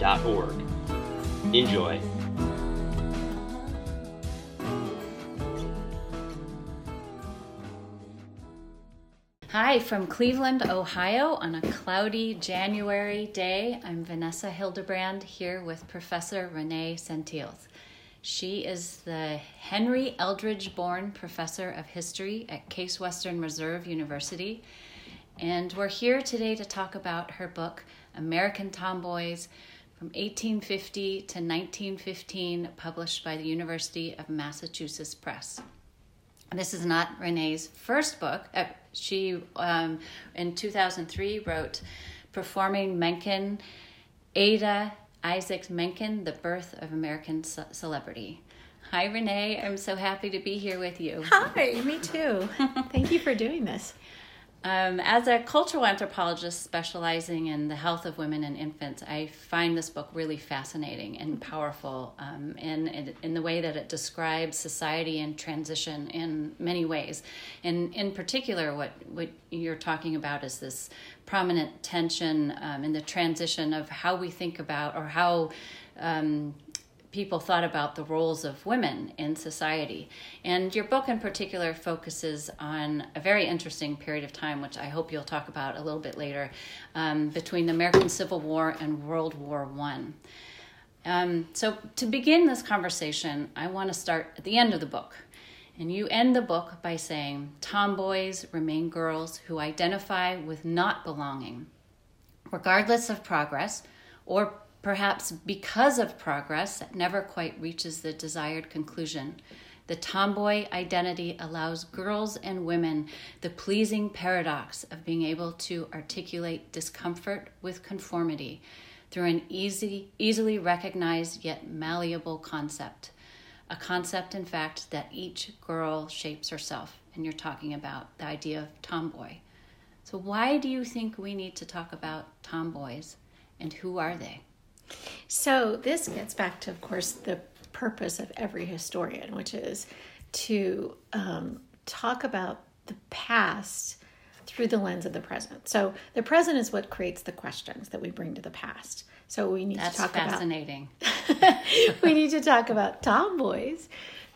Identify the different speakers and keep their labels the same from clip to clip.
Speaker 1: shcy.org. Enjoy.
Speaker 2: Hi, from Cleveland, Ohio, on a cloudy January day. I'm Vanessa Hildebrand here with Professor Renee Sentilles. She is the Henry Eldridge Bourne Professor of History at Case Western Reserve University. And we're here today to talk about her book, American Tomboys from 1850 to 1915, published by the University of Massachusetts Press. This is not Renee's first book. Uh, she, um, in 2003, wrote Performing Menken, Adah Isaacs Menken, The Birth of American Ce- Celebrity. Hi, Renee. I'm so happy to be here with you.
Speaker 3: Hi, me too. Thank you for doing this.
Speaker 2: Um, as a cultural anthropologist specializing in the health of women and infants, I find this book really fascinating and powerful um, in, in, in the way that it describes society and transition in many ways. And in particular, what, what you're talking about is this prominent tension um, in the transition of how we think about or how um, people thought about the roles of women in society. And your book in particular focuses on a very interesting period of time, which I hope you'll talk about a little bit later, um, between the American Civil War and World War One. Um, so, to begin this conversation, I want to start at the end of the book. And you end the book by saying, Tomboys remain girls who identify with not belonging. Regardless of progress or Perhaps because of progress that never quite reaches the desired conclusion, the tomboy identity allows girls and women the pleasing paradox of being able to articulate discomfort with conformity through an easy, easily recognized yet malleable concept. A concept, in fact, that each girl shapes herself. And you're talking about the idea of tomboy. So, why do you think we need to talk about tomboys and who are they?
Speaker 3: So, this gets back to, of course, the purpose of every historian, which is to um, talk about the past through the lens of the present. So, the present is what creates the questions that we bring to the past. So, we need
Speaker 2: That's
Speaker 3: to talk
Speaker 2: fascinating.
Speaker 3: about we need to talk about tomboys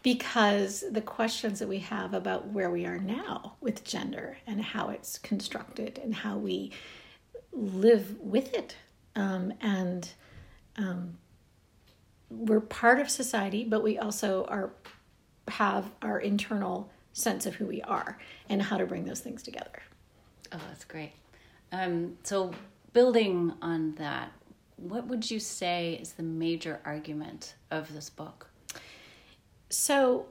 Speaker 3: because the questions that we have about where we are now with gender and how it's constructed and how we live with it um, and um, we're part of society, but we also are have our internal sense of who we are and how to bring those things together.
Speaker 2: Oh, that's great. Um, so, building on that, what would you say is the major argument of this book?
Speaker 3: So,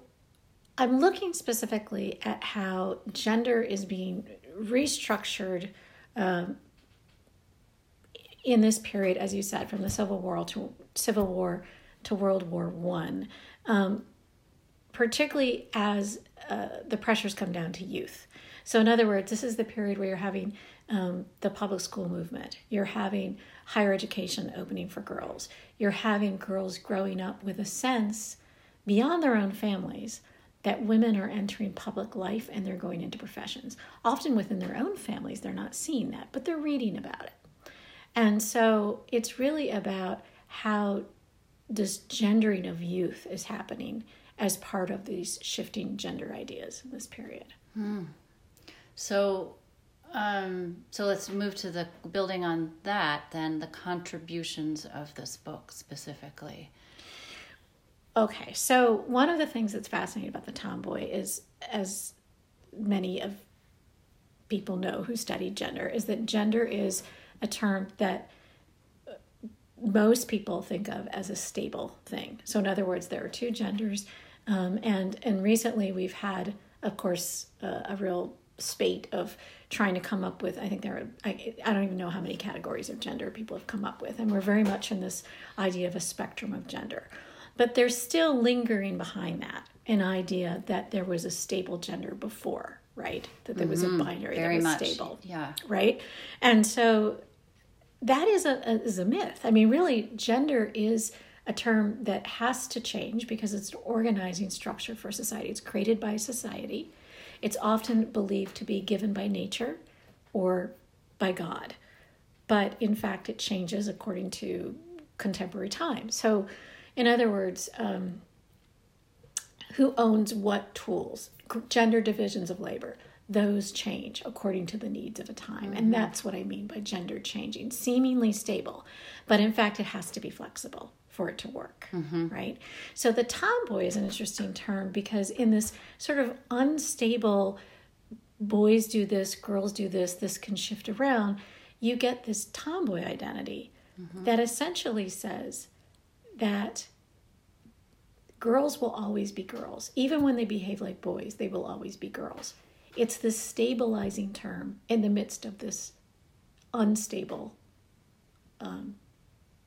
Speaker 3: I'm looking specifically at how gender is being restructured um, in this period, as you said, from the Civil War to Civil War to World War One, um, particularly as uh, the pressures come down to youth. So, in other words, this is the period where you're having um, the public school movement. You're having higher education opening for girls. You're having girls growing up with a sense beyond their own families that women are entering public life and they're going into professions. Often within their own families, they're not seeing that, but they're reading about it. And so it's really about how this gendering of youth is happening as part of these shifting gender ideas in this period.
Speaker 2: Hmm. So, um, so let's move to the building on that. Then the contributions of this book specifically.
Speaker 3: Okay, so one of the things that's fascinating about the tomboy is, as many of people know who study gender, is that gender is a term that most people think of as a stable thing. So, in other words, there are two genders, um, and and recently we've had, of course, uh, a real spate of trying to come up with i think there are I, I don't even know how many categories of gender people have come up with and we're very much in this idea of a spectrum of gender but there's still lingering behind that an idea that there was a stable gender before right that there was a binary
Speaker 2: Very
Speaker 3: that was
Speaker 2: much.
Speaker 3: stable
Speaker 2: Yeah.
Speaker 3: right and so that is a, a is a myth. I mean really gender is a term that has to change because it's an organizing structure for society. It's created by society. It's often believed to be given by nature or by god. But in fact it changes according to contemporary time so in other words um, who owns what tools? Gender divisions of labor those change according to the needs of a time. And mm-hmm. that's what i mean by gender changing. Seemingly stable but in fact it has to be flexible for it to work mm-hmm. right? So the tomboy is an interesting term because in this sort of unstable boys do this girls do this this can shift around you get this tomboy identity mm-hmm. that essentially says that girls will always be girls. Even when they behave like boys, they will always be girls. It's this stabilizing term in the midst of this unstable um,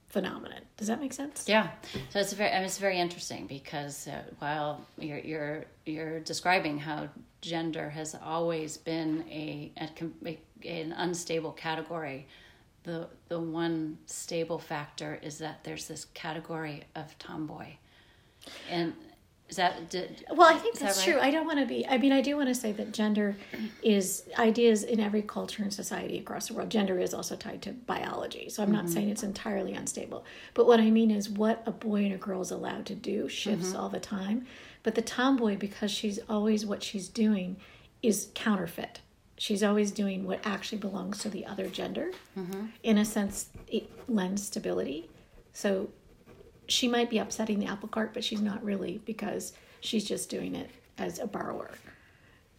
Speaker 3: phenomenon. Does that make sense?
Speaker 2: Yeah, so it's very it's very interesting because uh, while you're you're you're describing how gender has always been a, a an unstable category, the the one stable factor is that there's this category of tomboy, and is that did,
Speaker 3: Well, I think
Speaker 2: is that
Speaker 3: that's
Speaker 2: right?
Speaker 3: true. I don't want to be. I mean, I do want to say that gender is ideas in every culture and society across the world. Gender is also tied to biology, so I'm not mm-hmm. saying it's entirely unstable. But what I mean is, what a boy and a girl is allowed to do shifts mm-hmm. all the time. But the tomboy, because she's always what she's doing, is counterfeit. She's always doing what actually belongs to the other gender. Mm-hmm. In a sense, it lends stability. So she might be upsetting the apple cart, but she's not really because she's just doing it as a borrower.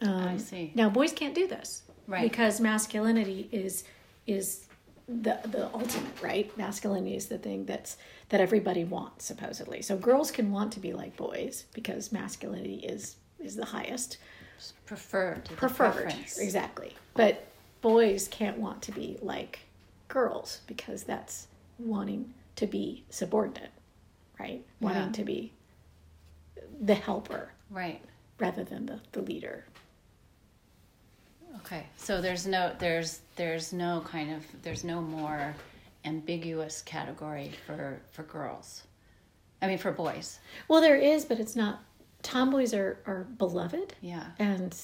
Speaker 2: I um, see.
Speaker 3: Now, boys can't do this,
Speaker 2: Right.
Speaker 3: Because masculinity is is the the ultimate, right? Masculinity is the thing that's that everybody wants supposedly. So girls can want to be like boys because masculinity is is the highest
Speaker 2: preferred the
Speaker 3: preferred,
Speaker 2: preference.
Speaker 3: exactly. But boys can't want to be like girls because that's wanting to be subordinate, right? Wanting
Speaker 2: Yeah.
Speaker 3: to be the helper
Speaker 2: right?
Speaker 3: rather than the, the leader.
Speaker 2: Okay, so there's no there's there's no kind of there's no more ambiguous category for for girls. I mean for boys.
Speaker 3: Well, there is, but it's not. Tomboys are are beloved,
Speaker 2: Yeah.
Speaker 3: and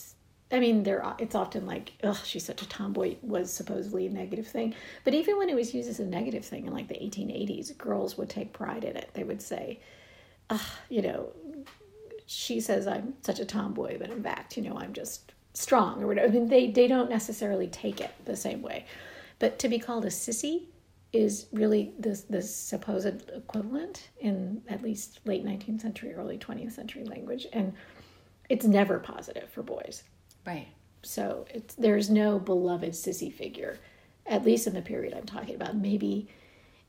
Speaker 3: I mean, they're it's often like, "Ugh, she's such a tomboy," was supposedly a negative thing. But even when it was used as a negative thing in like the 1880s, girls would take pride in it. They would say, "Ugh, you know, she says I'm such a tomboy, but in fact, you know, I'm just strong or whatever." I mean, they they don't necessarily take it the same way. But to be called a sissy is really the the supposed equivalent in at least late 19th century, early 20th century language, and it's never positive for boys.
Speaker 2: Right.
Speaker 3: So it's there's no beloved sissy figure, at least in the period I'm talking about. Maybe,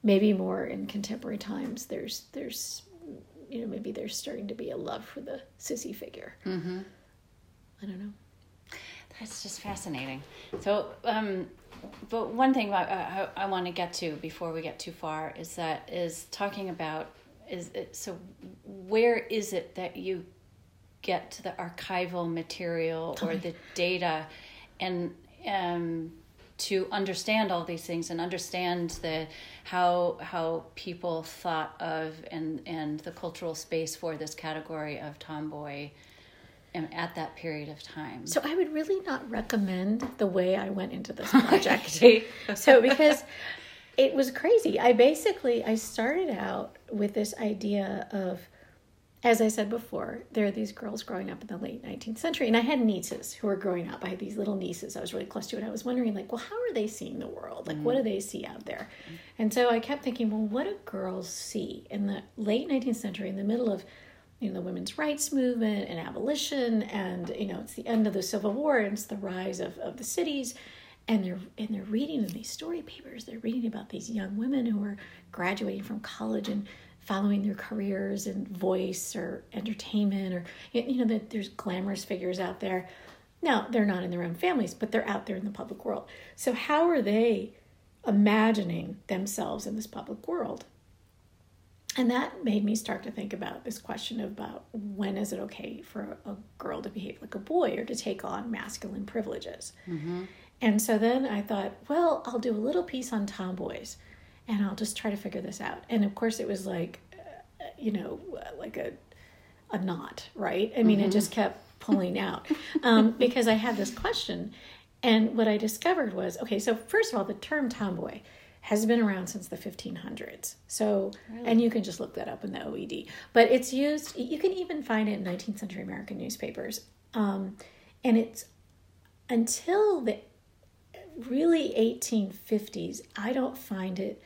Speaker 3: maybe more in contemporary times. There's there's, you know, maybe there's starting to be a love for the sissy figure. Mm-hmm. I don't know.
Speaker 2: That's just fascinating. So, um, but one thing I, I, I want to get to before we get too far is that is talking about is it, so where is it that you get to the archival material or the data and um, to understand all these things and understand the how how people thought of and and the cultural space for this category of tomboy um, at that period of time.
Speaker 3: So I would really not recommend the way I went into this project. so because it was crazy. I basically I started out with this idea of as I said before, there are these girls growing up in the late 19th century, and I had nieces who were growing up. I had these little nieces I was really close to, and I was wondering, like, well, how are they seeing the world? Like, what mm. do they see out there? And so I kept thinking, well, what do girls see in the late 19th century, in the middle of you know the women's rights movement and abolition and you know it's the end of the civil war and it's the rise of, of the cities and they're and they're reading in these story papers they're reading about these young women who are graduating from college and following their careers in voice or entertainment or you know that there's glamorous figures out there Now, they're not in their own families, but they're out there in the public world. So, how are they imagining themselves in this public world? And that made me start to think about this question about when is it okay for a girl to behave like a boy or to take on masculine privileges. Mm-hmm. And so then I thought, well, I'll do a little piece on tomboys and I'll just try to figure this out. And of course, it was like, uh, you know, like a, a knot, right? I mean, mm-hmm. it just kept pulling out um, because I had this question. And what I discovered was okay, so first of all, the term tomboy has been around since the 1500s. So, really? and you can just look that up in the OED. But it's used, you can even find it in 19th century American newspapers. Um, and it's until the really 1850s, I don't find it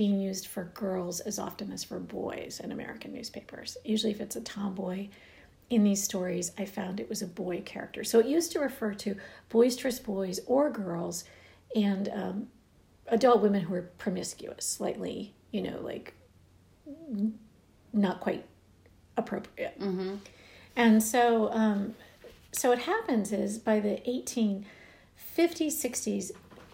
Speaker 3: being used for girls as often as for boys in American newspapers. Usually, if it's a tomboy, in these stories, I found it was a boy character. So it used to refer to boisterous boys or girls and um, adult women who were promiscuous, slightly, you know, like not quite appropriate. Mm-hmm. And so, um, so what happens is by the 1850s, 60s,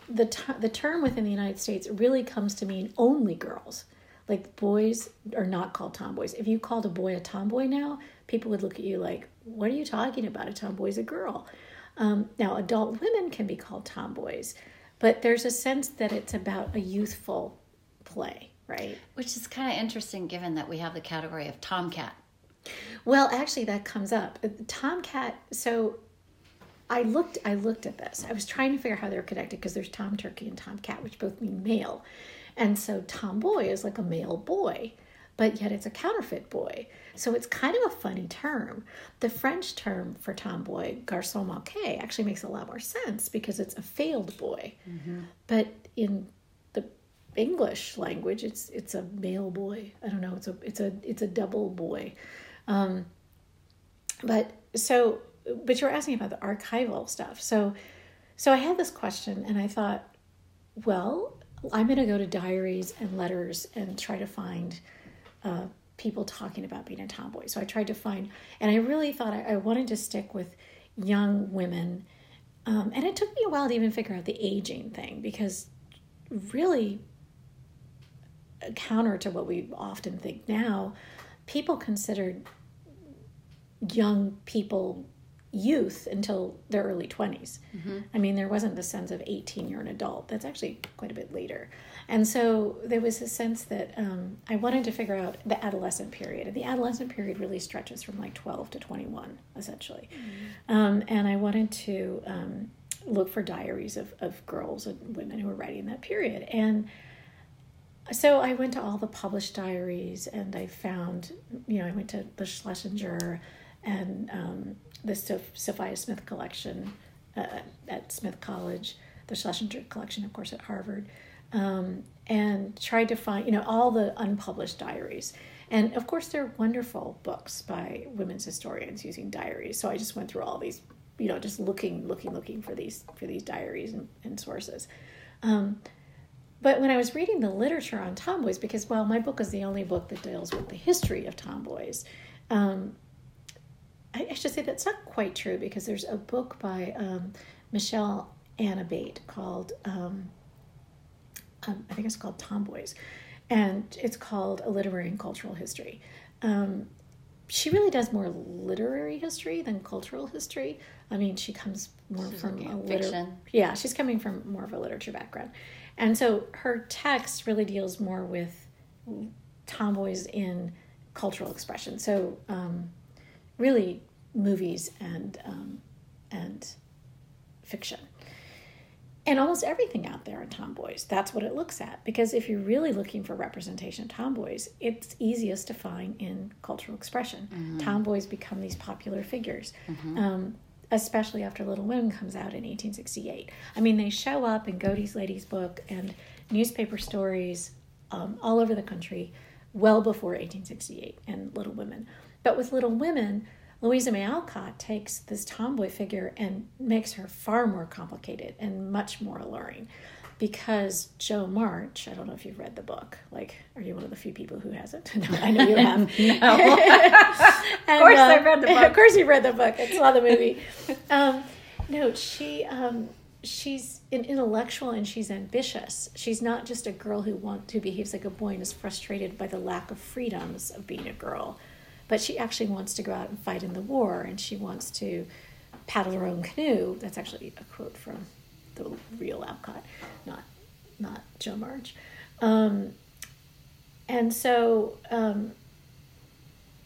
Speaker 3: the, t- the term within the United States really comes to mean only girls. Like boys are not called tomboys. If you called a boy a tomboy now, people would look at you like, what are you talking about? A tomboy's a girl. Um, now, adult women can be called tomboys. But there's a sense that it's about a youthful play, right?
Speaker 2: Which is kind of interesting given that we have the category of tomcat.
Speaker 3: Well, actually that comes up. Tomcat, so I looked I looked at this. I was trying to figure out how they're connected because there's tom turkey and Tom Cat, which both mean male. And so tomboy is like a male boy but yet it's a counterfeit boy. So it's kind of a funny term. The French term for tomboy, garçon manqué, actually makes a lot more sense because it's a failed boy. Mm-hmm. But in the English language, it's it's a male boy. I don't know. It's a it's a it's a double boy. Um, but so, but you're asking about the archival stuff. So, so I had this question, and I thought, well, I'm going to go to diaries and letters and try to find uh, people talking about being a tomboy. So I tried to find, and I really thought I, I wanted to stick with young women. Um, and it took me a while to even figure out the aging thing because really, counter to what we often think now, people considered young people youth until their early 20s. Mm-hmm. I mean, there wasn't the sense of 18, you're an adult. That's actually quite a bit later. And so there was a sense that um, I wanted to figure out the adolescent period. And the adolescent period really stretches from like 12 to 21, essentially. Mm-hmm. Um, and I wanted to um, look for diaries of, of girls and women who were writing that period. And so I went to all the published diaries and I found, you know, I went to the Schlesinger and um, the Sophia Smith collection uh, at Smith College, the Schlesinger collection, of course, at Harvard um, and tried to find, you know, all the unpublished diaries. And of course, there are wonderful books by women's historians using diaries. So I just went through all these, you know, just looking, looking, looking for these for these diaries and, and sources. Um, but when I was reading the literature on tomboys, because well, my book is the only book that deals with the history of tomboys. Um, I, I, should say that's not quite true because there's a book by um, Michelle Ann Abate called um, um, I think it's called Tomboys, and it's called A Literary and Cultural History. Um, she really does more literary history than cultural history. I mean, she comes more she's from a liter- fiction. Yeah, she's coming from more of a literature background, and so her text really deals more with tomboys in cultural expression. So, um, really, movies and um, and fiction. And almost everything out there in tomboys. That's what it looks at. Because if you're really looking for representation of tomboys it's easiest to find in cultural expression. Mm-hmm. tomboys become these popular figures mm-hmm. um, especially after little women comes out in 1868 i mean they show up in godey's lady's book and newspaper stories um, all over the country well before 1868 and little women. But with little women Louisa May Alcott takes this tomboy figure and makes her far more complicated and much more alluring because Jo March, I don't know if you've read the book. Like, are you one of the few people who hasn't? No, I know you have.
Speaker 2: no. of course, uh, I've read the book.
Speaker 3: Of course, you read the book. I saw the movie. Um, No, she um, she's an intellectual and she's ambitious. She's not just a girl who wants who behaves like a boy and is frustrated by the lack of freedoms of being a girl, but she actually wants to go out and fight in the war and she wants to paddle her own canoe. That's actually a quote from the real Alcott, not not Jo March. Um, and so um,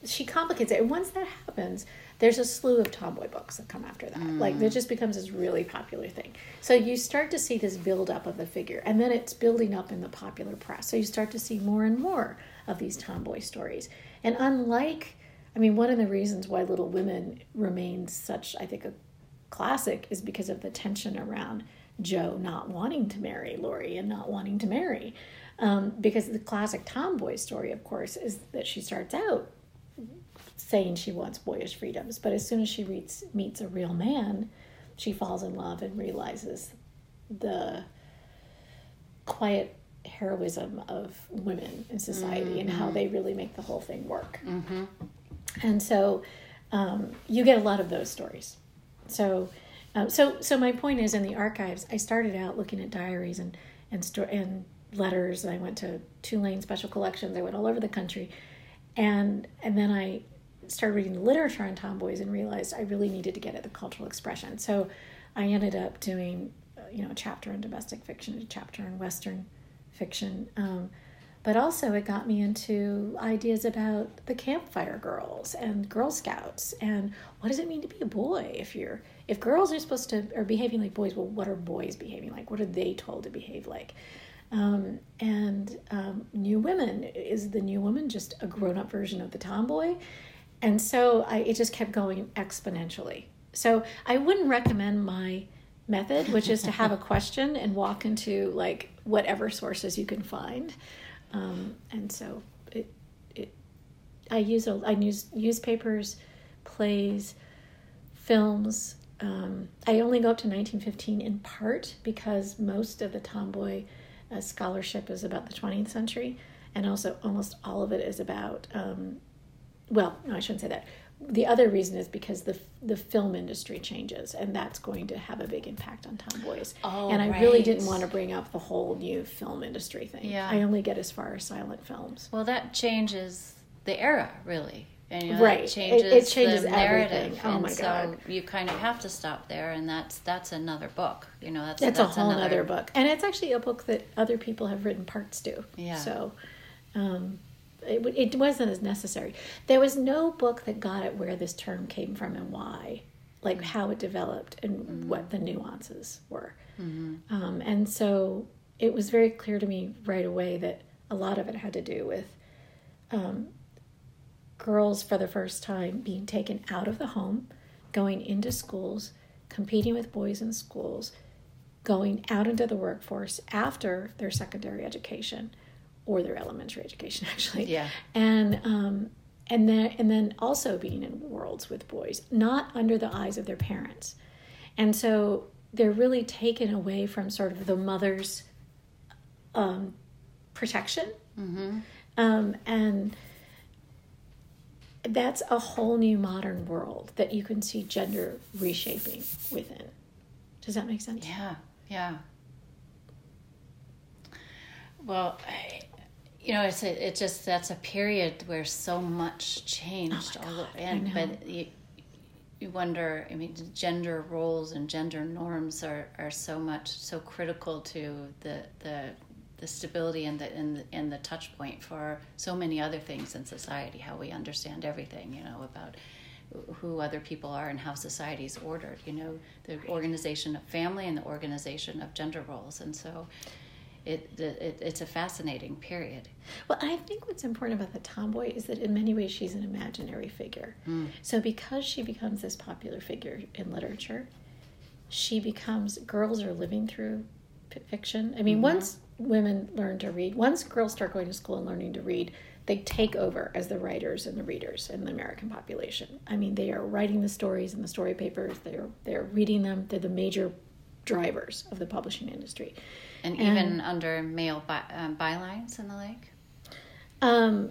Speaker 3: she complicates it. And once that happens, there's a slew of tomboy books that come after that. Mm. Like it just becomes this really popular thing. So you start to see this build up of the figure, and then it's building up in the popular press. So you start to see more and more of these tomboy stories. And unlike, I mean, one of the reasons why Little Women remains such, I think, a classic is because of the tension around Jo not wanting to marry Laurie and not wanting to marry. Um, because the classic tomboy story, of course, is that she starts out saying she wants boyish freedoms, but as soon as she meets a real man, she falls in love and realizes the quiet heroism of women in society mm-hmm. and how mm-hmm. they really make the whole thing work. Mm-hmm. And so um, you get a lot of those stories. So, um, so, so my point is, in the archives, I started out looking at diaries and and sto- and letters. I went to Tulane Special Collections. I went all over the country, and and then I started reading the literature on tomboys and realized I really needed to get at the cultural expression. So I ended up doing, uh, you know, a chapter in domestic fiction, a chapter in Western fiction. Um, but also it got me into ideas about the campfire girls and girl scouts and what does it mean to be a boy if you're if girls are supposed to are behaving like boys well what are boys behaving like? What are they told to behave like? Um, and um, new women is the new woman just a grown-up version of the tomboy? And so I, it just kept going exponentially. So i wouldn't recommend my method which is to have a question and walk into like whatever sources you can find um, and so it, it, I use a, I use newspapers, plays, films. Um, I only go up to 1915 in part because most of the tomboy uh, scholarship is about the 20th century, and also almost all of it is about. Um, well, no, I shouldn't say that the other reason is because the the film industry changes and that's going to have a big impact on tomboys. Oh, and i right. really didn't want to bring up the whole new film industry thing. Yeah. I only get as far as silent films.
Speaker 2: Well that changes the era really. And you know, right. Changes it, it, changes the narrative. Oh and my so god. you kind of have to stop there and that's that's another book you know that's
Speaker 3: that's, that's a whole another... other book. And it's actually a book that other people have written parts to. Yeah. So um it, it wasn't as necessary. There was no book that got at where this term came from and why, like how it developed and mm-hmm. what the nuances were. Mm-hmm. Um, and so it was very clear to me right away that a lot of it had to do with um, girls for the first time being taken out of the home, going into schools, competing with boys in schools, going out into the workforce after their secondary education or their elementary education actually.
Speaker 2: Yeah.
Speaker 3: And um, and then and then also being in worlds with boys, not under the eyes of their parents. And so they're really taken away from sort of the mother's um, protection. Mm-hmm. Um, and that's a whole new modern world that you can see gender reshaping within. Does that make sense?
Speaker 2: Yeah, yeah. Well, I, you know, it's a, it just that's a period where so much changed oh all and but you, you wonder. I mean, gender roles and gender norms are, are so much so critical to the the the stability and the and the, and the touch point for so many other things in society. How we understand everything, you know, about who other people are and how society is ordered. You know, the organization of family and the organization of gender roles, and so it, it, it's a fascinating period.
Speaker 3: Well, I think what's important about the tomboy is that in many ways she's an imaginary figure. Mm. So because she becomes this popular figure in literature, she becomes girls are living through fiction. I mean, mm-hmm. once women learn to read, once girls start going to school and learning to read, they take over as the writers and the readers in the American population. I mean, they are writing the stories in the story papers. They're they're reading them. They're the major drivers of the publishing industry.
Speaker 2: And even under male by, um, bylines and the like?
Speaker 3: Um,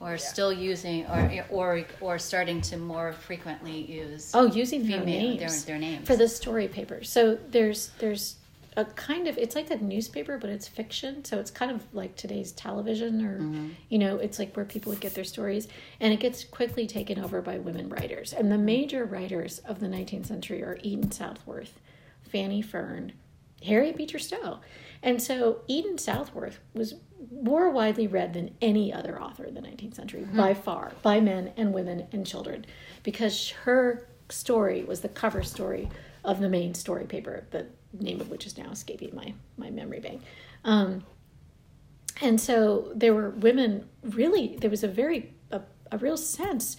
Speaker 2: or still using or or or starting to more frequently use
Speaker 3: oh using their
Speaker 2: female-
Speaker 3: names
Speaker 2: their- their names.
Speaker 3: for the story paper so there's there's a kind of it's like a newspaper but it's fiction so it's kind of like today's television or
Speaker 2: Mm-hmm.
Speaker 3: you know it's like where people would get their stories and it gets quickly taken over by women writers and the major writers of the 19th century are eden southworth fanny fern harriet beecher stowe. And so eden southworth was more widely read than any other author in the 19th century by far by men and women and children because her story was the cover story of the main story paper the name of which is now escaping my my memory bank. Um, and so there were women really there was a very a, a real sense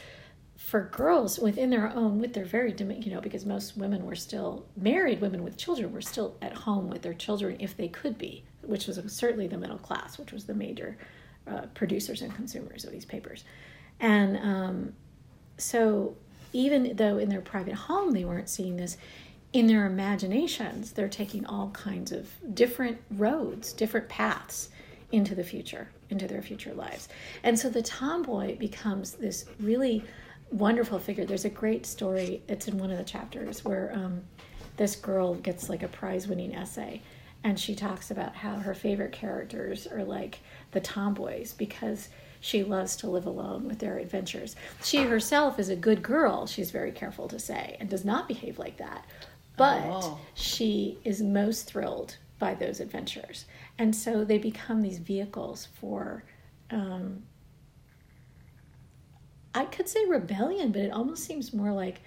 Speaker 3: for girls within their own with their very you know because most women were still married women with children were still at home with their children if they could be which was certainly the middle class which was the major uh, producers and consumers of these papers. And um, so even though in their private home they weren't seeing this in their imaginations they're taking all kinds of different roads different paths into the future into their future lives. And so the tomboy becomes this really wonderful figure there's a great story it's in one of the chapters where um, this girl gets like a prize winning essay and she talks about how her favorite characters are like the tomboys because she loves to live alone with their adventures. She herself is a good girl, she's very careful to say, and does not behave like that. But
Speaker 2: Oh.
Speaker 3: she is most thrilled by those adventures. And so they become these vehicles for, um, I could say rebellion, but it almost seems more like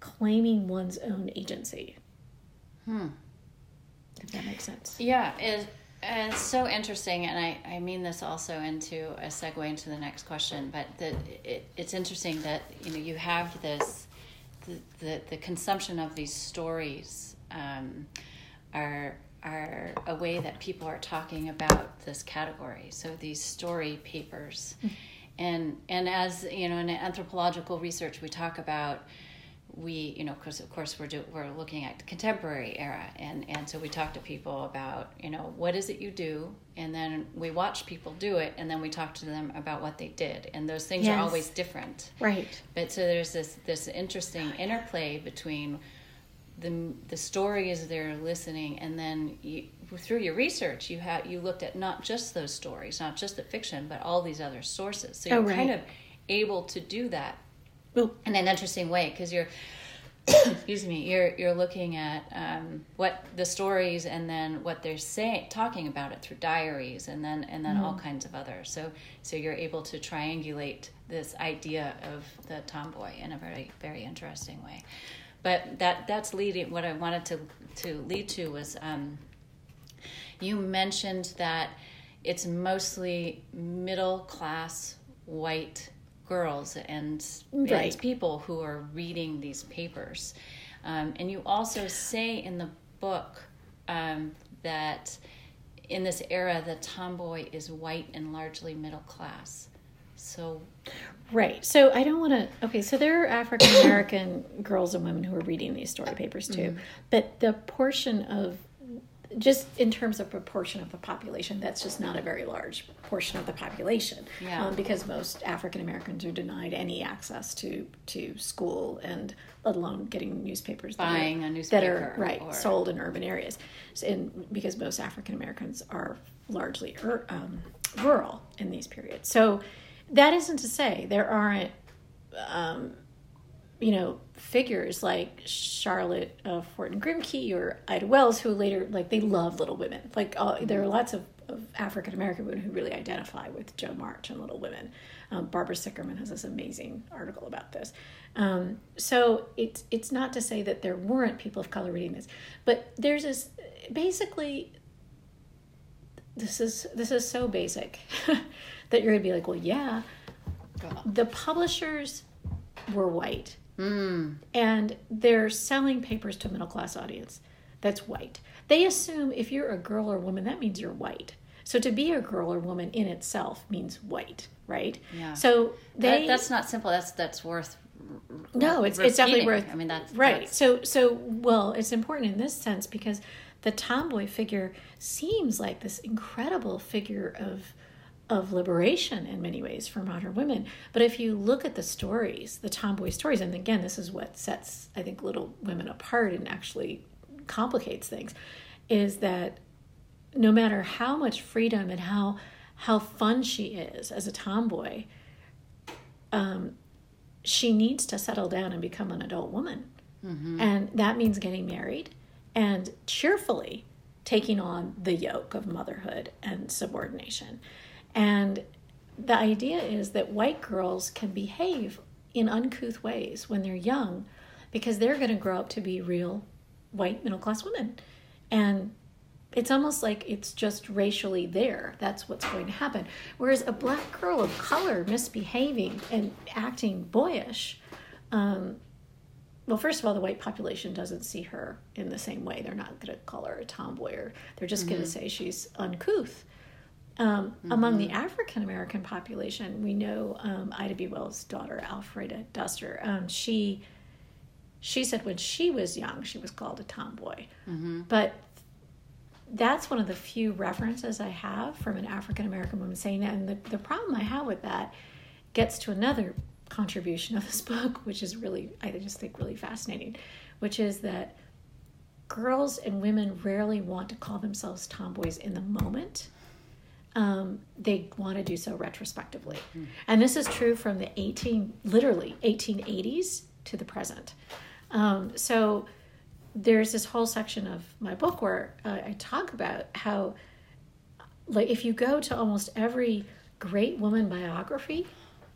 Speaker 3: claiming one's own agency.
Speaker 2: Hmm.
Speaker 3: If that makes sense.
Speaker 2: Yeah, it, it's so interesting, and I, I mean this also into a segue into the next question. But that it, it's interesting that you know you have this the the, the consumption of these stories um, are are a way that people are talking about this category. So these story papers, and and as you know in anthropological research, we talk about we you know because of course we're do, we're looking at contemporary era and and so we talk to people about you know what is it you do and then we watch people do it and then we talk to them about what they did and those things
Speaker 3: Yes.
Speaker 2: are always different
Speaker 3: Right.
Speaker 2: but so there's this this interesting interplay between the the stories they're listening and then you, through your research you have you looked at not just those stories not just the fiction but all these other sources. So
Speaker 3: Oh,
Speaker 2: you're kind
Speaker 3: right.
Speaker 2: of able to do that
Speaker 3: Well,
Speaker 2: in an interesting way because you're excuse me you're you're looking at um, what the stories and then what they're saying talking about it through diaries and then and then all kinds of others so so you're able to triangulate this idea of the tomboy in a very very interesting way. But that that's leading what i wanted to to lead to was um, you mentioned that it's mostly middle class white girls and, and people who are reading these papers. Um, and you also say in the book um, that in this era, the tomboy is white and largely middle class. So,
Speaker 3: Right. So I don't want to. Okay. So there are African American girls and women who are reading these story papers too,
Speaker 2: Mm-hmm.
Speaker 3: but the portion of just in terms of proportion of the population, that's just not a very large portion of the population.
Speaker 2: Yeah.
Speaker 3: Um, because most African Americans are denied any access to to school and let alone getting newspapers that are-
Speaker 2: Buying a
Speaker 3: that are right
Speaker 2: or-
Speaker 3: sold in urban areas, So- and because most African Americans are largely ur, um, rural in these periods. So that isn't to say there aren't, um, you know, figures like Charlotte of Horton Grimke or Ida Wells who later like they love Little Women. Like uh, there are lots of, of African American women who really identify with Jo March and Little Women. Um, Barbara Sicherman has this amazing article about this. Um, so it's it's not to say that there weren't people of color reading this, but there's this basically this is this is so basic that you're gonna be like, well, yeah, the publishers were white, Mm. and they're selling papers to a middle class audience that's white. They assume if you're a girl or woman, that means you're white. So to be a girl or woman in itself means white, right?
Speaker 2: Yeah.
Speaker 3: So they
Speaker 2: that, that's not simple. That's that's worth.
Speaker 3: no, it's it's definitely worth.
Speaker 2: I mean, that's
Speaker 3: right.
Speaker 2: that's-
Speaker 3: So so well, it's important in this sense because the tomboy figure seems like this incredible figure of of liberation in many ways for modern women. But if you look at the stories, the tomboy stories, and again, this is what sets, I think, Little Women apart and actually complicates things, is that no matter how much freedom and how how fun she is as a tomboy, um, she needs to settle down and become an adult woman. Mm-hmm. And that means getting married and cheerfully taking on the yoke of motherhood and subordination. And the idea is that white girls can behave in uncouth ways when they're young because they're going to grow up to be real white middle class women. And it's almost like it's just racially there. That's what's going to happen. Whereas a black girl of color misbehaving and acting boyish, um, well, first of all, the white population doesn't see her in the same way. They're not going to call her a tomboy, or they're just mm-hmm. going to say she's uncouth. Um, mm-hmm. Among the African American population, we know um, Ida B. Wells' daughter, Alfreda Duster. Um, she she said when she was young, she was called a tomboy. Mm-hmm. But that's one of the few references I have from an African American woman saying that. And the, the problem I have with that gets to another contribution of this book, which is really, I just think, really fascinating, which is that girls and women rarely want to call themselves tomboys in the moment. Um, they want to do so retrospectively. Mm. And this is true from the 18, literally 1880s to the present. Um, so there's this whole section of my book where uh, I talk about how, like, if you go to almost every great woman biography,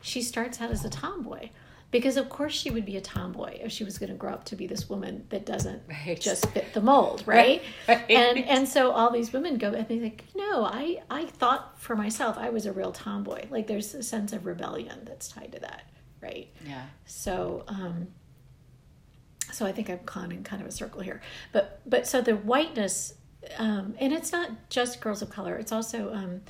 Speaker 3: she starts out as a tomboy. Because of course she would be a tomboy if she was going to grow up to be this woman that doesn't right. just fit the mold, right? right? And and so all these women go and they think, no, I I thought for myself I was a real tomboy. Like there's a sense of rebellion that's tied to that, right?
Speaker 2: Yeah.
Speaker 3: So um, so I think I'm in kind of a circle here. But but so the whiteness, um, and it's not just girls of color. It's also um,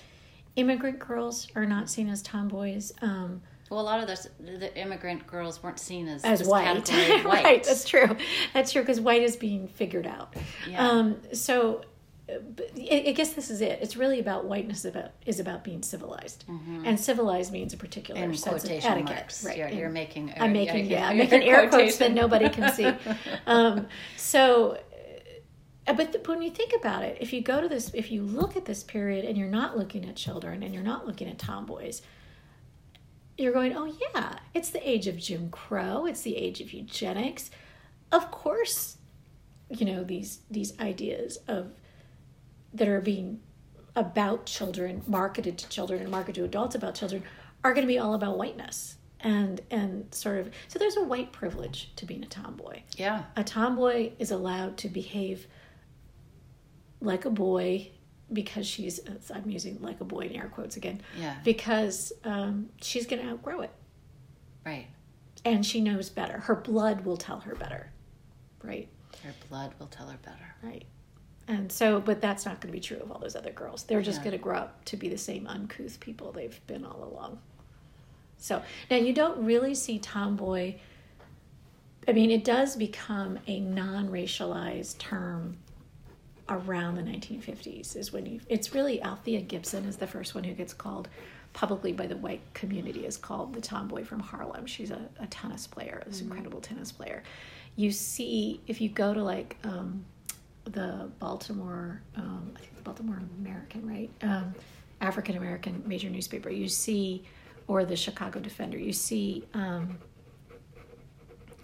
Speaker 3: immigrant girls are not seen as tomboys. Um,
Speaker 2: well, a lot of those the immigrant girls weren't seen as
Speaker 3: as white. white. right, that's true. That's true because white is being figured out. Yeah. Um, so I guess this is it. It's really about whiteness. About is about being civilized, mm-hmm. and civilized means a particular
Speaker 2: In
Speaker 3: sense of
Speaker 2: etiquette. Marks. Right, you're, you're making.
Speaker 3: I'm making yeah, I'm making air quotes that nobody can see. um, so, uh, but the, when you think about it, if you go to this, if you look at this period, and you're not looking at children, and you're not looking at tomboys, you're going, oh yeah, it's the age of Jim Crow. It's the age of eugenics. Of course, you know these these ideas of that are being about children, marketed to children and marketed to adults about children, are going to be all about whiteness and and sort of so there's a white privilege to being a tomboy.
Speaker 2: Yeah,
Speaker 3: a tomboy is allowed to behave like a boy because she's I'm using like a boy in air quotes again.
Speaker 2: Yeah,
Speaker 3: because um, she's going to outgrow it.
Speaker 2: Right.
Speaker 3: And she knows better. Her blood will tell her better. Right.
Speaker 2: Her blood will tell her better.
Speaker 3: Right. And so, but that's not going to be true of all those other girls. They're just yeah. going to grow up to be the same uncouth people they've been all along. So now you don't really see tomboy. I mean, it does become a non-racialized term around the 1950s. Is when you. It's really Althea Gibson is the first one who gets called publicly by the white community is called the tomboy from Harlem. She's a, a tennis player, this mm-hmm. incredible tennis player. You see, if you go to like um, the Baltimore, um, I think the Baltimore American, right? Um, African American major newspaper, you see, or the Chicago Defender, you see. Um,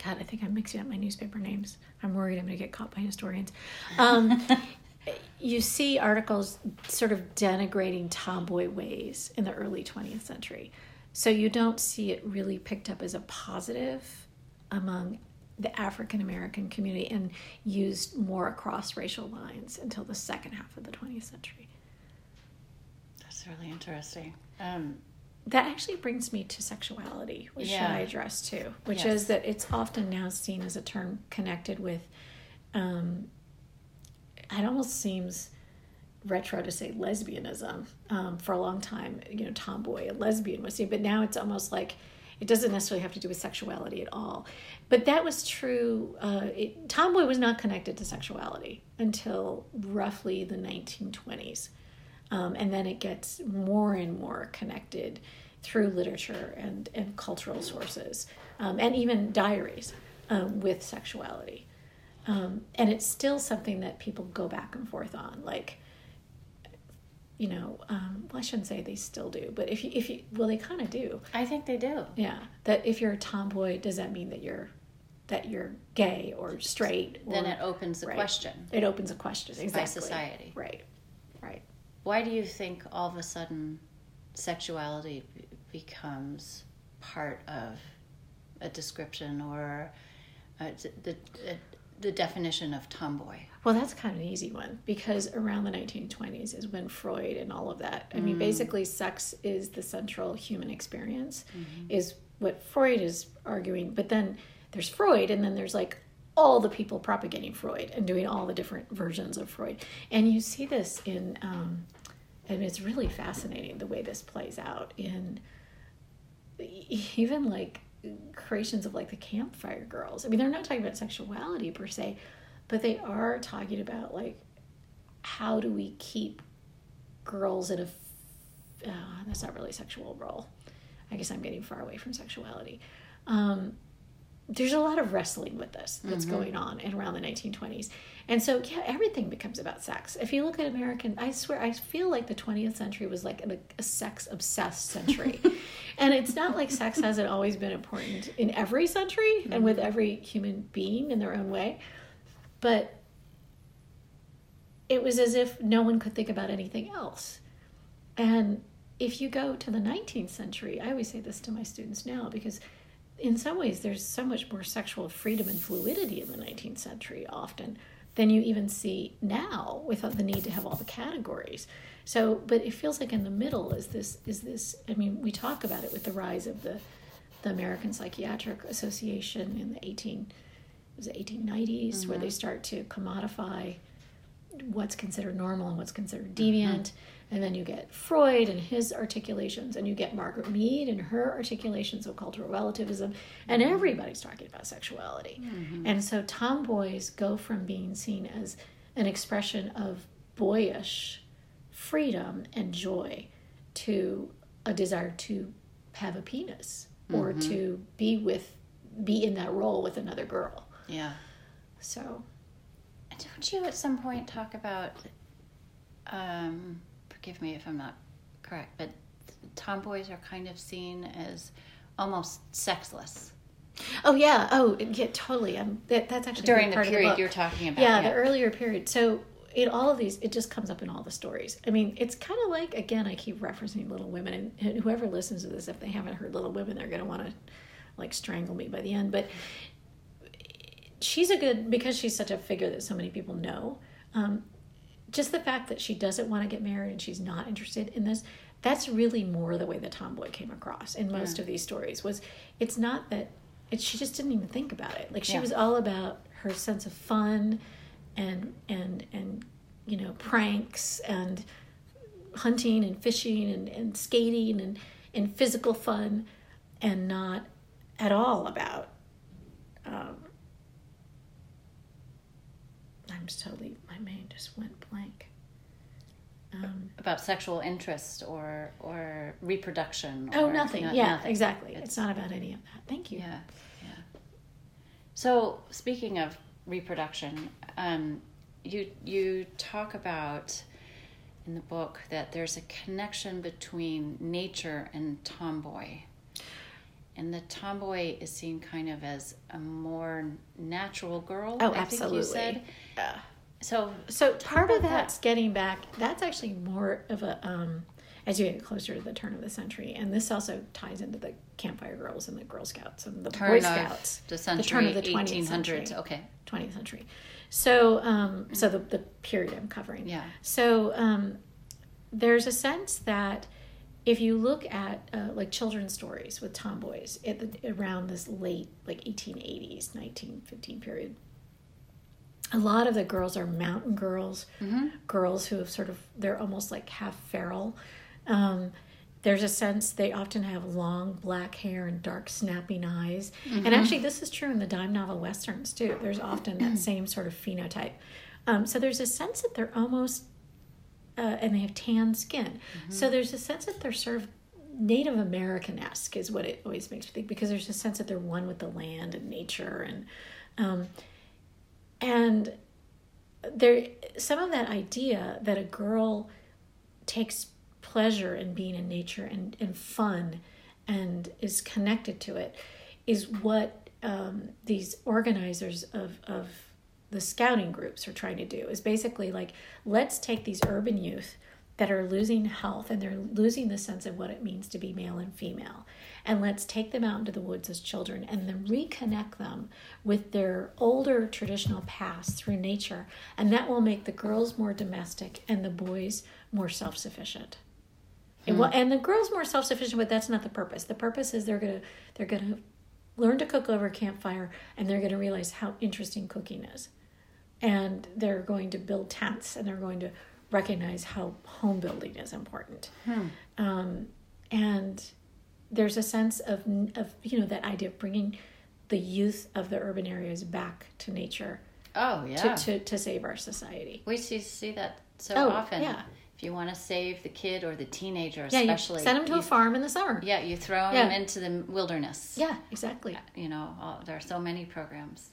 Speaker 3: God, I think I'm mixing up my newspaper names. I'm worried I'm going to get caught by historians. Um, you see articles sort of denigrating tomboy ways in the early 20th century. So you don't see it really picked up as a positive among the African American community and used more across racial lines until the second half of the 20th century.
Speaker 2: That's really interesting. Um,
Speaker 3: that actually brings me to sexuality, which yeah. I address too, which yes. is that it's often now seen as a term connected with. Um, it almost seems retro to say lesbianism. Um, for a long time, you know, tomboy and lesbian was seen, but now it's almost like it doesn't necessarily have to do with sexuality at all. But that was true. Uh, it, tomboy was not connected to sexuality until roughly the 1920s. Um, and then it gets more and more connected through literature and, and cultural sources um, and even diaries um, with sexuality. Um, and it's still something that people go back and forth on. Like, you know, um, well, I shouldn't say they still do, but if you, if you, well, they kind of do.
Speaker 2: I think they do.
Speaker 3: Yeah, that if you're a tomboy, does that mean that you're that you're gay or straight? Or,
Speaker 2: then it opens a
Speaker 3: right.
Speaker 2: question.
Speaker 3: It opens a question exactly.
Speaker 2: By society.
Speaker 3: Right. Right.
Speaker 2: Why do you think all of a sudden sexuality becomes part of a description or uh, the uh, the definition of tomboy?
Speaker 3: Well, that's kind of an easy one because around the 1920s is when Freud and all of that. I mean,
Speaker 2: Mm.
Speaker 3: basically, sex is the central human experience,
Speaker 2: Mm-hmm.
Speaker 3: is what Freud is arguing. But then there's Freud, and then there's like all the people propagating Freud and doing all the different versions of Freud. And you see this in, um, and it's really fascinating the way this plays out in even like creations of like the campfire girls. I mean, they're not talking about sexuality per se, but they are talking about like how do we keep girls in a uh, that's not really a sexual role. I guess I'm getting far away from sexuality. Um, there's a lot of wrestling with this that's going on in around the 1920s. And so, yeah, everything becomes about sex. If you look at American, I swear, I feel like the 20th century was like a, a sex obsessed century. and it's not like sex hasn't always been important in every century and mm-hmm. with every human being in their own way. But it was as if no one could think about anything else. And if you go to the 19th century, I always say this to my students now because in some ways there's so much more sexual freedom and fluidity in the 19th century often than you even see now without the need to have all the categories. So, but it feels like in the middle is this is this I mean, we talk about it with the rise of the the American Psychiatric Association in the 18 was it 1890s where mm-hmm. they start to commodify what's considered normal and what's considered deviant. Mm-hmm. And then you get Freud and his articulations, and you get Margaret Mead and her articulations of cultural relativism, and mm-hmm. everybody's talking about sexuality. Mm-hmm. And so tomboys go from being seen as an expression of boyish freedom and joy to a desire to have a penis or mm-hmm. to be with be in that role with another girl.
Speaker 2: Yeah.
Speaker 3: So
Speaker 2: Don't you at some point talk about, um, forgive me if I'm not correct, but tomboys are kind of seen as almost sexless
Speaker 3: Oh yeah. Oh yeah. Totally. Um, that, that's actually
Speaker 2: during the period
Speaker 3: book.
Speaker 2: you're talking about.
Speaker 3: yeah, the earlier period. So in all of these, it just comes up in all the stories. I mean, it's kind of like again, I keep referencing Little Women, and, and whoever listens to this, if they haven't heard Little Women, they're going to want to like strangle me by the end. But she's a good because she's such a figure that so many people know. Um, just the fact that she doesn't want to get married and she's not interested in this that's really more the way the tomboy came across in most of these stories was it's not that it, she just didn't even think about it like she
Speaker 2: Yeah.
Speaker 3: was all about her sense of fun and and and you know pranks and hunting and fishing and, and skating and and physical fun and not at all about um, I'm just totally my mind just went blank. Um,
Speaker 2: about sexual interest or or reproduction.
Speaker 3: oh,
Speaker 2: or
Speaker 3: nothing.
Speaker 2: not-
Speaker 3: yeah,
Speaker 2: nothing.
Speaker 3: exactly.
Speaker 2: It's-
Speaker 3: It's, not about any of that. Thank you.
Speaker 2: Yeah, yeah. So speaking of reproduction, um, you you talk about in the book that there's a connection between nature and tomboy. And the tomboy is seen kind of as a more natural girl.
Speaker 3: Oh,
Speaker 2: I
Speaker 3: absolutely.
Speaker 2: Think you said.
Speaker 3: Yeah.
Speaker 2: So
Speaker 3: So part of
Speaker 2: that.
Speaker 3: that's getting back. That's actually more of a um, as you get closer to the turn of the century, and this also ties into the Campfire Girls and the Girl Scouts and the
Speaker 2: turn
Speaker 3: Boy
Speaker 2: of
Speaker 3: Scouts.
Speaker 2: the century,
Speaker 3: the turn of the 20th century.
Speaker 2: Okay.
Speaker 3: 20th century. So, um, so the, the period I'm covering.
Speaker 2: Yeah.
Speaker 3: So, um, there's a sense that if you look at uh, like children's stories with tomboys at the, around this late like 1880s, 1915 period, a lot of the girls are mountain girls, girls who have sort of they're almost like half feral. Um, there's a sense they often have long black hair and dark snapping eyes. And actually, this is true in the dime novel westerns too. There's often that same sort of phenotype. Um, so there's a sense that they're almost uh, and they have tan skin. So there's a sense that they're sort of Native American esque, is what it always makes me think, because there's a sense that they're one with the land and nature, and um, and there some of that idea that a girl takes pleasure in being in nature and, and fun and is connected to it is what um, these organizers of, of the scouting groups are trying to do is basically like let's take these urban youth that are losing health and they're losing the sense of what it means to be male and female and let's take them out into the woods as children and then reconnect them with their older traditional past through nature and that will make the girls more domestic and the boys more self-sufficient. And, hmm. well, and the girls more self-sufficient but that's not the purpose. The purpose is they're gonna they're gonna learn to cook over a campfire and they're gonna realize how interesting cooking is and they're going to build tents and they're going to recognize how home building is important hmm. um, and there's a sense of of you know that idea of bringing the youth of the urban areas back to nature
Speaker 2: Oh yeah.
Speaker 3: to, to, to save our society
Speaker 2: we see see that so
Speaker 3: Oh,
Speaker 2: often.
Speaker 3: yeah.
Speaker 2: If you want to save the kid or the teenager,
Speaker 3: yeah you
Speaker 2: especially,
Speaker 3: send them to
Speaker 2: you,
Speaker 3: a farm in the summer
Speaker 2: Yeah, you throw
Speaker 3: Yeah.
Speaker 2: them into the wilderness.
Speaker 3: yeah exactly uh,
Speaker 2: You know, all, there are so many programs.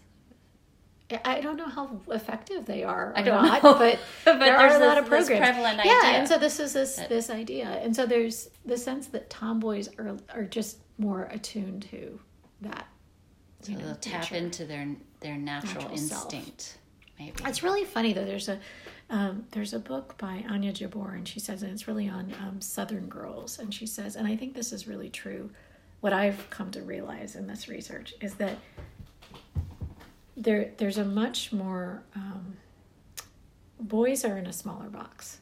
Speaker 3: I don't know how effective they are. Or
Speaker 2: I don't
Speaker 3: not,
Speaker 2: know.
Speaker 3: but,
Speaker 2: But
Speaker 3: there
Speaker 2: there's
Speaker 3: are a lot
Speaker 2: this-
Speaker 3: of
Speaker 2: this
Speaker 3: programs.
Speaker 2: prevalent
Speaker 3: yeah,
Speaker 2: idea
Speaker 3: and so this is this this idea, and so there's the sense that tomboys are are just more attuned to that.
Speaker 2: So
Speaker 3: you know,
Speaker 2: they'll tap
Speaker 3: nature.
Speaker 2: into their their natural,
Speaker 3: Natural self.
Speaker 2: instinct. Maybe.
Speaker 3: It's really funny though. There's a um, there's a book by Anya Jabour, and she says, and it's really on um, Southern girls, and she says, and I think this is really true. What I've come to realize in this research is that there there's a much more um, boys are in a smaller box.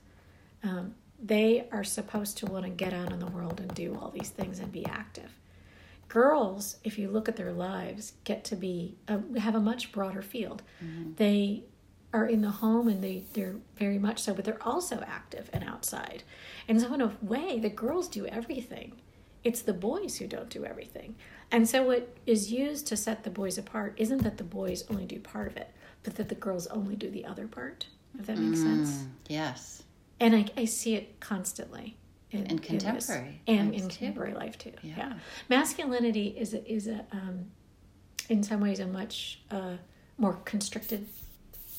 Speaker 3: Um, they are supposed to want to get out in the world and do all these things and be active. Girls, if you look at their lives, get to be uh, have a much broader field. They are in the home and they they're very much so, but they're also active and outside. And so, in a way, the girls do everything. It's the boys who don't do everything. And so, what is used to set the boys apart isn't that the boys only do part of it, but that the girls only do the other part. If that makes sense
Speaker 2: Mm, yes.
Speaker 3: and I, I see it constantly in,
Speaker 2: In contemporary
Speaker 3: and in
Speaker 2: too.
Speaker 3: contemporary life too. Yeah,
Speaker 2: Yeah.
Speaker 3: masculinity is a, is a um, in some ways a much uh, more constricted.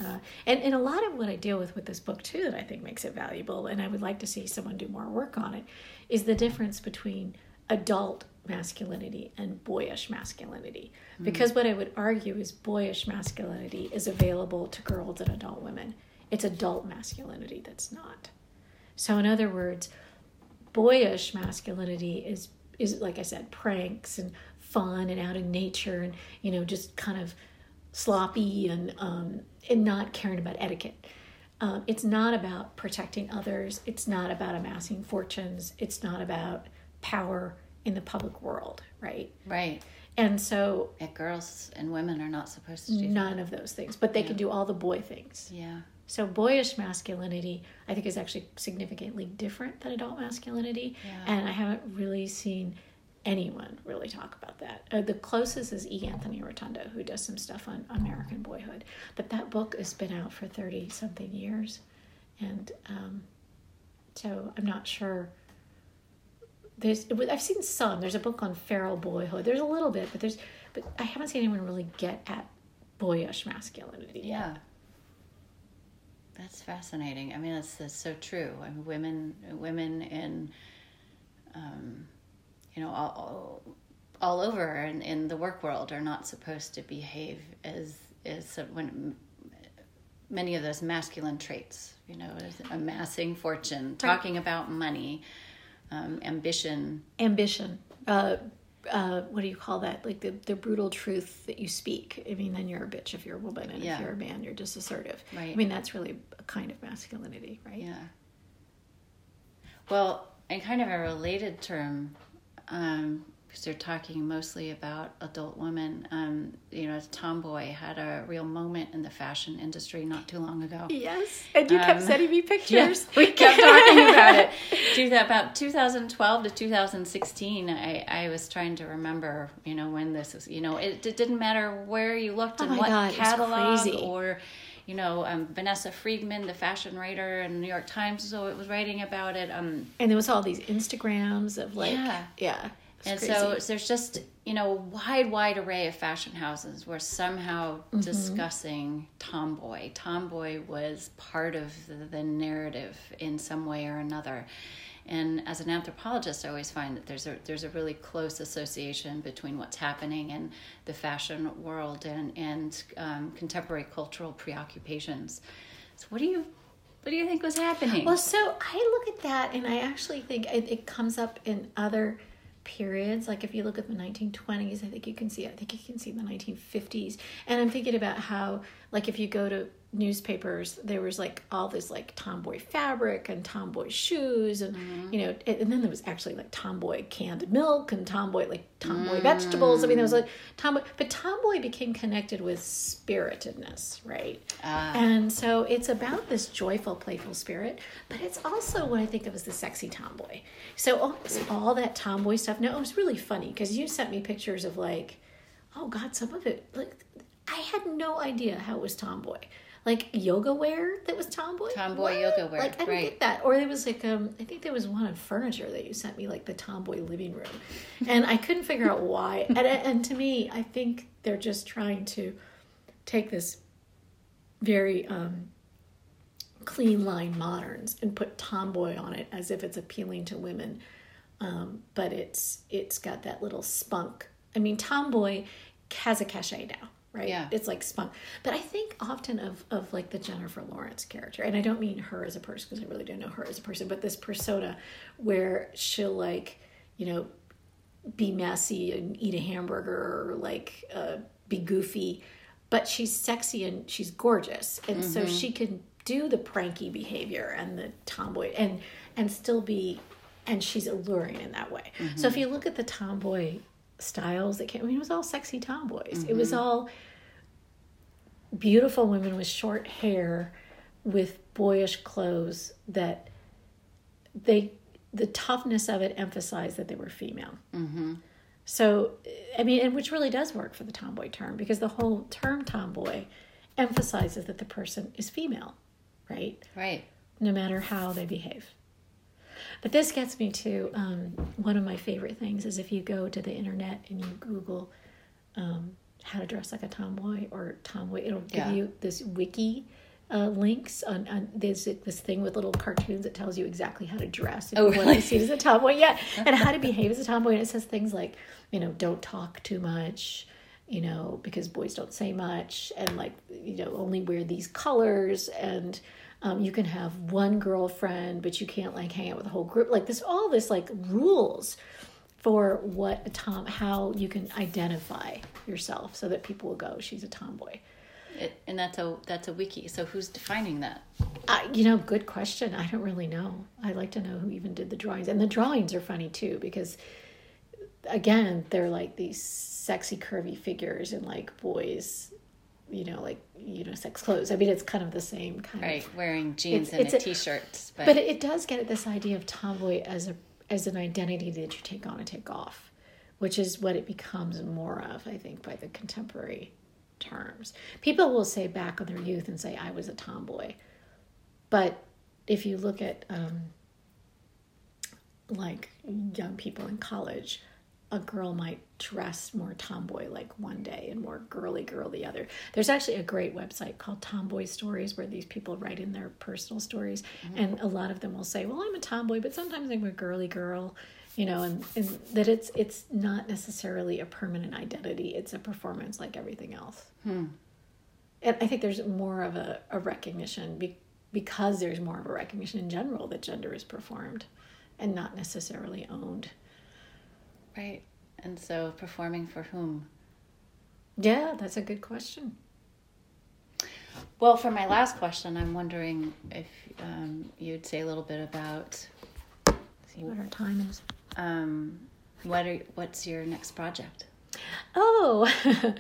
Speaker 3: Uh, and, and a lot of what I deal with with this book too that I think makes it valuable, and I would like to see someone do more work on it, is the difference between adult masculinity and boyish masculinity. Because what I would argue is boyish masculinity is available to girls and adult women. It's adult masculinity that's not. So, in other words, boyish masculinity is is like I said, pranks and fun and out in nature and you know just kind of sloppy and um, and not caring about etiquette. Um, it's not about protecting others. It's not about amassing fortunes. It's not about power in the public world, right?
Speaker 2: Right.
Speaker 3: And so
Speaker 2: Yeah, girls and women are not supposed to do that.
Speaker 3: none of those things, but they can do all the boy things.
Speaker 2: Yeah.
Speaker 3: So boyish masculinity, I think, is actually significantly different than adult masculinity,
Speaker 2: Yeah.
Speaker 3: and I haven't really seen anyone really talk about that. Uh, the closest is E. Anthony Rotundo, who does some stuff on American Boyhood, but that book has been out for thirty something years, and um, so I'm not sure. There's, I've seen some. There's a book on feral boyhood. There's a little bit, but there's, but I haven't seen anyone really get at boyish masculinity. yet.
Speaker 2: Yeah. That's fascinating. I mean, that's, that's so true. I mean, women, women in, um, you know, all, all over in, in the work world are not supposed to behave as as when many of those masculine traits. You know, amassing fortune, talking about money, um, ambition.
Speaker 3: ambition uh, uh, what do you call that like the, the brutal truth that you speak i mean then you're a bitch if you're a woman and
Speaker 2: Yeah.
Speaker 3: if you're a man you're just assertive
Speaker 2: Right.
Speaker 3: i mean that's really a kind of masculinity right
Speaker 2: Yeah. Well, in kind of a related term, um, because they're talking mostly about adult women. Um, you know, Tomboy had a real moment in the fashion industry not too long ago.
Speaker 3: yes and you kept
Speaker 2: Um,
Speaker 3: sending me pictures
Speaker 2: we kept talking about it. Do that about 2012 to 2016. I, I was trying to remember, you know, when this was. You know, it, it didn't matter where you looked
Speaker 3: Oh
Speaker 2: and what
Speaker 3: God,
Speaker 2: catalog or, you know, um, Vanessa Friedman, the fashion writer in the New York Times, so it was writing about it. Um,
Speaker 3: and there was all these Instagrams of like, yeah, yeah
Speaker 2: and crazy. so there's just you know a wide, wide array of fashion houses were somehow mm-hmm. discussing tomboy. Tomboy was part of the, the narrative in some way or another. And as an anthropologist, I always find that there's a there's a really close association between what's happening in the fashion world and and um, contemporary cultural preoccupations. So, what do you what do you think was happening?
Speaker 3: Well, so I look at that, and I actually think it, it comes up in other periods. Like if you look at the 1920s i think you can see i think you can see the 1950s and i'm thinking about how like if you go to newspapers there was like all this like tomboy fabric and tomboy shoes and mm-hmm. you know and then there was actually like tomboy canned milk and tomboy like tomboy mm-hmm. vegetables i mean there was like tomboy but tomboy became connected with spiritedness right uh. and so it's about this joyful playful spirit but it's also what i think of as the sexy tomboy so almost all that tomboy stuff no it was really funny because you sent me pictures of like oh god some of it like i had no idea how it was tomboy like yoga wear that was tomboy.
Speaker 2: Tomboy what? yoga wear.
Speaker 3: Like I don't
Speaker 2: right.
Speaker 3: get that. Or there was like um I think there was one on furniture that you sent me like the tomboy living room, and I couldn't figure out why. and and to me, I think they're just trying to take this very um clean line moderns and put tomboy on it as if it's appealing to women. Um, but it's it's got that little spunk. I mean, tomboy has a cachet now right?
Speaker 2: Yeah.
Speaker 3: It's like spunk. But I think often of of like the Jennifer Lawrence character, and I don't mean her as a person because I really don't know her as a person, but this persona where she'll like, you know, be messy and eat a hamburger or like uh, be goofy, but she's sexy and she's gorgeous, and mm-hmm. so she can do the pranky behavior and the tomboy and and still be and she's alluring in that way. Mm-hmm. So if you look at the tomboy styles that came. I mean, it was all sexy tomboys. Mm-hmm. It was mm-hmm. all beautiful women with short hair, with boyish clothes that they the toughness of it emphasized that they were female.
Speaker 2: Mm-hmm.
Speaker 3: So, I mean, and which really does work for the tomboy term because the whole term tomboy emphasizes that the person is female, right?
Speaker 2: Right.
Speaker 3: No matter how they behave. But this gets me to um, one of my favorite things is if you go to the internet and you Google um, how to dress like a tomboy or tomboy, it'll give yeah. you this wiki. Uh, links on, on there's this thing with little cartoons that tells you exactly how to dress if oh, you want to see as a tomboy, yeah, and how to behave as a tomboy. And it says things like, you know, don't talk too much, you know, because boys don't say much, and like, you know, only wear these colors, and um, you can have one girlfriend, but you can't like hang out with a whole group. Like this, all this like rules for what a tom, how you can identify yourself, so that people will go, she's a tomboy.
Speaker 2: It, and that's a that's a wiki. So who's defining that?
Speaker 3: Uh, you know, good question. I don't really know. I'd like to know who even did the drawings. And the drawings are funny too because, again, they're like these sexy curvy figures and like boys you know, like unisex clothes. I mean, it's kind of the same kind
Speaker 2: right,
Speaker 3: of
Speaker 2: right. Wearing jeans it's, and a t-shirt,
Speaker 3: but... but it does get at this idea of tomboy as a as an identity that you take on and take off, which is what it becomes more of, I think, by the contemporary terms. People will say back on their youth and say, "I was a tomboy," but if you look at um, like young people in college a girl might dress more tomboy like one day and more girly girl the other. There's actually a great website called Tomboy Stories where these people write in their personal stories, mm-hmm. and a lot of them will say, "Well, I'm a tomboy, but sometimes I'm a girly girl." You know, and, and that it's it's not necessarily a permanent identity; it's a performance like everything else.
Speaker 2: Hmm.
Speaker 3: And I think there's more of a, a recognition be, because there's more of a recognition in general that gender is performed and not necessarily owned.
Speaker 2: Right. And so performing for whom?
Speaker 3: Yeah, that's a good question.
Speaker 2: Well, for my last question, I'm wondering if um, you'd say a little bit about
Speaker 3: see what our time is.
Speaker 2: Um, what are what's your next project?
Speaker 3: Oh,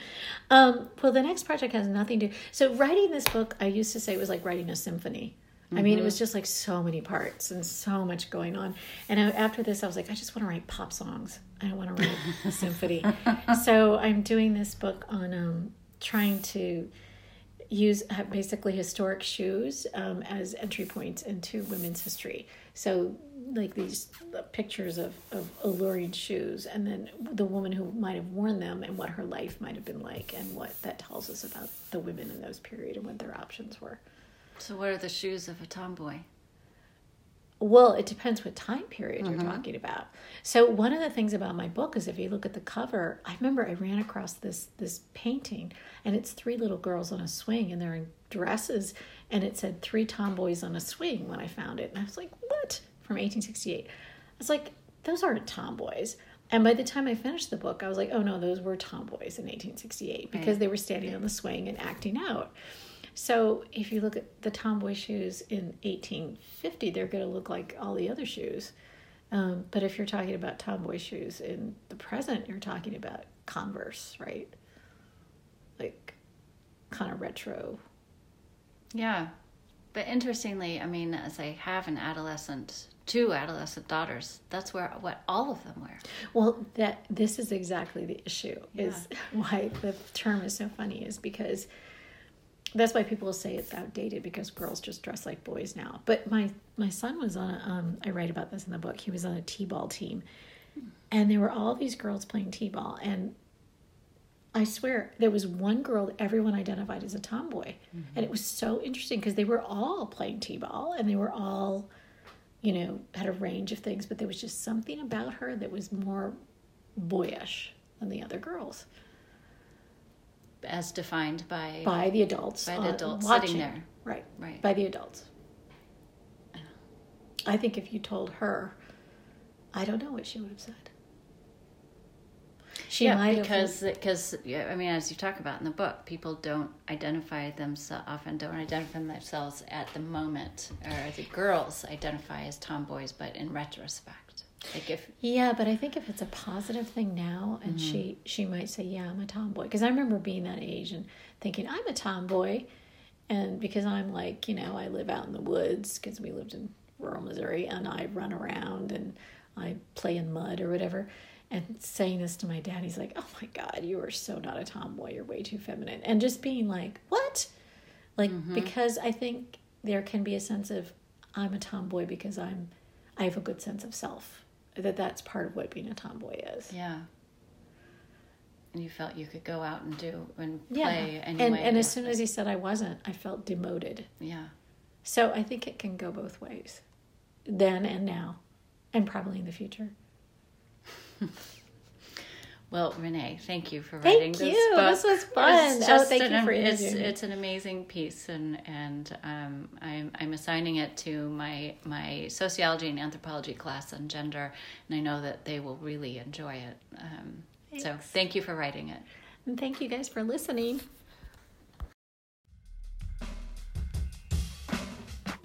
Speaker 3: um, well, the next project has nothing to. So, writing this book, I used to say it was like writing a symphony. Mm-hmm. I mean, it was mm-hmm. just like so many parts and so much going on. And I, after this, I was like, I just want to write pop songs. I don't want to write a symphony. So I'm doing this book on um, trying to, use basically historic shoes um, as entry points into women's history. So, like these pictures of, of alluring shoes, and then the woman who might have worn them and what her life might have been like, and what that tells us about the women in those period and what their options were.
Speaker 2: So, what are the shoes of a tomboy?
Speaker 3: Well, it depends what time period you're mm-hmm. talking about. So one of the things about my book is if you look at the cover, I remember I ran across this this painting and it's three little girls on a swing and they're in dresses and it said three tomboys on a swing when I found it. And I was like, "What?" from 1868. I was like, "Those aren't tomboys." And by the time I finished the book, I was like, "Oh no, those were tomboys in 1868 because right. they were standing on the swing and acting out." So if you look at the tomboy shoes in 1850, they're going to look like all the other shoes. Um, but if you're talking about tomboy shoes in the present, you're talking about Converse, right? Like kind of retro.
Speaker 2: Yeah. But interestingly, I mean, as I have an adolescent, two adolescent daughters, that's where what all of them wear.
Speaker 3: Well, that this is exactly the issue. Yeah. Is why the term is so funny is because that's why people say it's outdated because girls just dress like boys now. But my my son was on a, um, I write about this in the book. He was on a t-ball team, and there were all these girls playing t-ball, and I swear there was one girl that everyone identified as a tomboy, mm-hmm. and it was so interesting because they were all playing t-ball and they were all, you know, had a range of things, but there was just something about her that was more boyish than the other girls
Speaker 2: as defined by
Speaker 3: by the adults
Speaker 2: by the uh, adults watching. sitting there.
Speaker 3: Right. Right. By the adults. I think if you told her i don't know what she would have said.
Speaker 2: She yeah, might because have... because yeah, I mean, as you talk about in the book, people don't identify themselves often don't identify themselves at the moment, or the girls identify as tomboys, but in retrospect. Like if
Speaker 3: yeah, but I think if it's a positive thing now, and mm-hmm. she she might say, "Yeah, I'm a tomboy," because I remember being that age and thinking I'm a tomboy, and because I'm like you know I live out in the woods because we lived in rural Missouri and I run around and I play in mud or whatever. And saying this to my dad, he's like, "Oh my God, you are so not a tomboy. You're way too feminine." And just being like, "What?" Like mm-hmm. because I think there can be a sense of I'm a tomboy because I'm I have a good sense of self that that's part of what being a tomboy is.
Speaker 2: Yeah. And you felt you could go out and do and play yeah. anyway.
Speaker 3: And, and as soon as he said I wasn't, I felt demoted.
Speaker 2: Yeah.
Speaker 3: So I think it can go both ways, then and now, and probably in the future.
Speaker 2: Well, Renee, thank you for writing
Speaker 3: thank
Speaker 2: this
Speaker 3: you.
Speaker 2: book.
Speaker 3: This was fun.
Speaker 2: It's
Speaker 3: oh, thank
Speaker 2: an,
Speaker 3: you for
Speaker 2: it's, it's an amazing piece, and and um, I'm I'm assigning it to my my sociology and anthropology class on gender, and I know that they will really enjoy it. Um, so, thank you for writing it.
Speaker 3: And thank you guys for listening.